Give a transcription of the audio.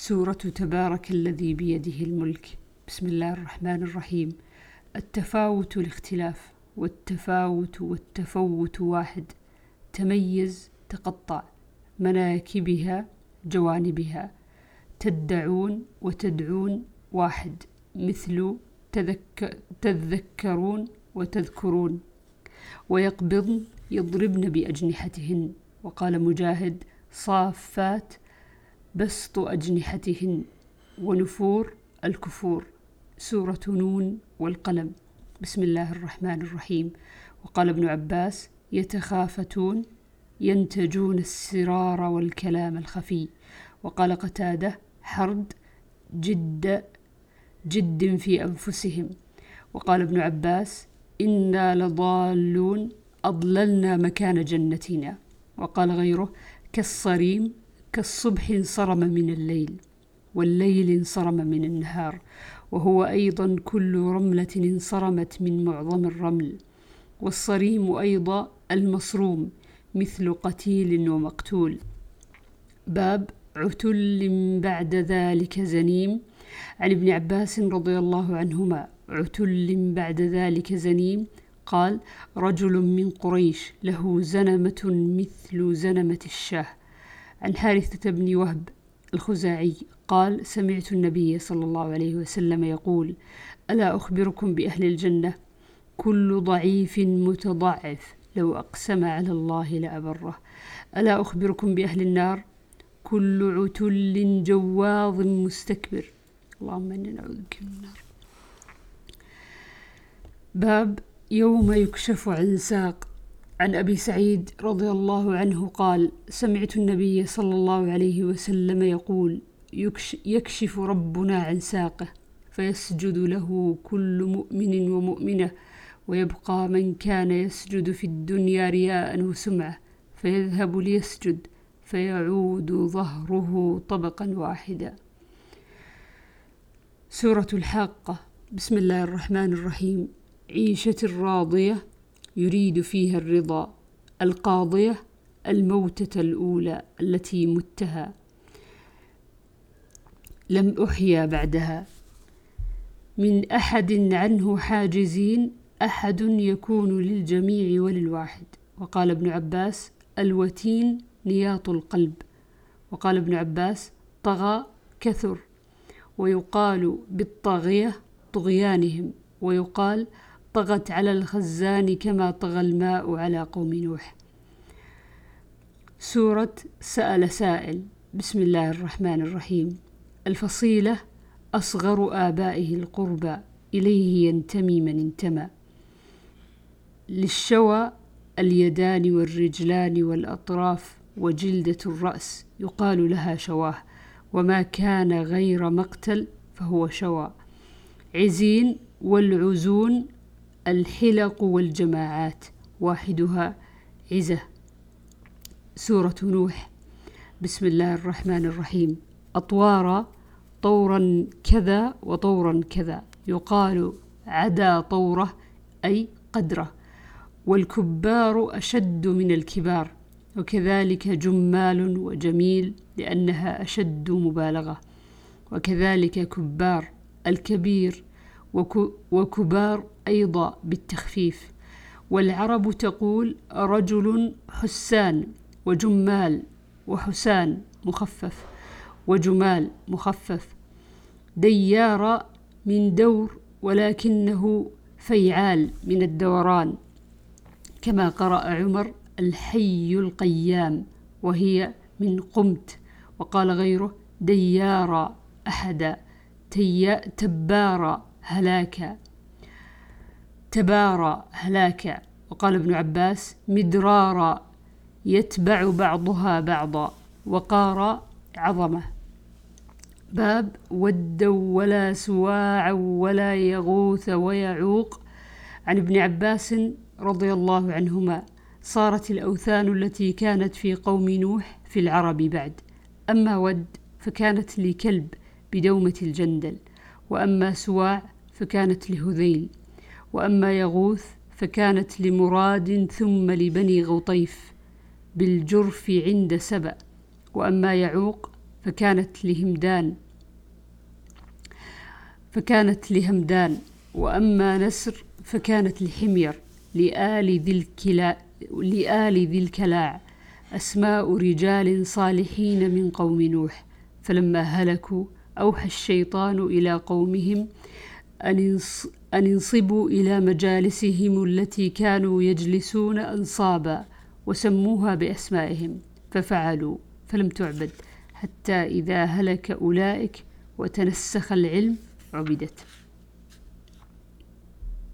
سورة تبارك الذي بيده الملك. بسم الله الرحمن الرحيم. التفاوت الاختلاف والتفاوت والتفوت واحد. تميز تقطع. مناكبها جوانبها. تدعون وتدعون واحد. مثل تذك تذكرون وتذكرون. ويقبضن يضربن بأجنحتهن. وقال مجاهد صافات بسط أجنحتهن ونفور الكفور سورة نون والقلم. بسم الله الرحمن الرحيم. وقال ابن عباس يتخافتون ينتجون السرار والكلام الخفي. وقال قتادة حرد جد جد في أنفسهم. وقال ابن عباس إنا لضالون أضللنا مكان جنتنا. وقال غيره كالصريم كالصبح انصرم من الليل والليل انصرم من النهار وهو أيضا كل رملة انصرمت من معظم الرمل والصريم أيضا المصروم مثل قتيل ومقتول. باب عتل بعد ذلك زنيم. عن ابن عباس رضي الله عنهما عتل بعد ذلك زنيم. قال رجل من قريش له زنمة مثل زنمة الشاه. عن حارثة بن وهب الخزاعي قال سمعت النبي صلى الله عليه وسلم يقول ألا أخبركم بأهل الجنة؟ كل ضعيف متضعف لو أقسم على الله لأبره. ألا أخبركم بأهل النار؟ كل عتل جواظ مستكبر. اللهم إنا نعوذ بك من النار. باب يوم يكشف عن ساق. عن أبي سعيد رضي الله عنه قال سمعت النبي صلى الله عليه وسلم يقول يكشف ربنا عن ساقه فيسجد له كل مؤمن ومؤمنة ويبقى من كان يسجد في الدنيا رياء وسمعة فيذهب ليسجد فيعود ظهره طبقا واحدا. سورة الحاقة. بسم الله الرحمن الرحيم. عيشة راضية. يريد فيها الرضا القاضية الموتة الأولى التي متها. لم أحيا بعدها. من أحد عنه حاجزين أحد يكون للجميع وللواحد. وقال ابن عباس الوتين نياط القلب. وقال ابن عباس طغى كثر. ويقال بالطاغية طغيانهم. ويقال طغت على الخزان كما طغى الماء على قوم نوح. سورة سأل سائل بسم الله الرحمن الرحيم. الفصيلة أصغر آبائه القربى إليه ينتمي من انتمى. للشوى اليدان والرجلان والأطراف وجلدة الرأس يقال لها شواه وما كان غير مقتل فهو شوى. عزين والعزون الحلق والجماعات. واحدها عزة. سورة نوح. بسم الله الرحمن الرحيم. أطوارا طورا كذا وطورا كذا. يقال عدا طوره أي قدره. والكبار أشد من الكبار. وكذلك جمال وجميل لأنها أشد مبالغة. وكذلك كبار. الكبير وكبار أيضا بالتخفيف. والعرب تقول رجل حسان وجمال وحسان مخفف وجمال مخفف. ديار من دور ولكنه فيعال من الدوران كما قرأ عمر الحي القيام وهي من قمت وقال غيره ديارا أحدا تبارا هلاكا تبارى هلاكا وقال ابن عباس مدرارا يتبع بعضها بعضا وقار عظمه. باب ودا ولا سواعا ولا يغوث ويعوق. عن ابن عباس رضي الله عنهما صارت الأوثان التي كانت في قوم نوح في العرب بعد. أما ود فكانت لكلب بدومة الجندل. وأما سواع فكانت لهذيل وأما يغوث فكانت لمراد ثم لبني غطيف بالجرف عند سبأ وأما يعوق فكانت لهمدان فكانت لهمدان وأما نسر فكانت لحمير لآل ذي الكلا لآل ذي الكلاع أسماء رجال صالحين من قوم نوح فلما هلكوا أوحى الشيطان إلى قومهم أن انصبوا إلى مجالسهم التي كانوا يجلسون أنصابا وسموها بأسمائهم ففعلوا فلم تعبد حتى إذا هلك أولئك وتنسخ العلم عبدت.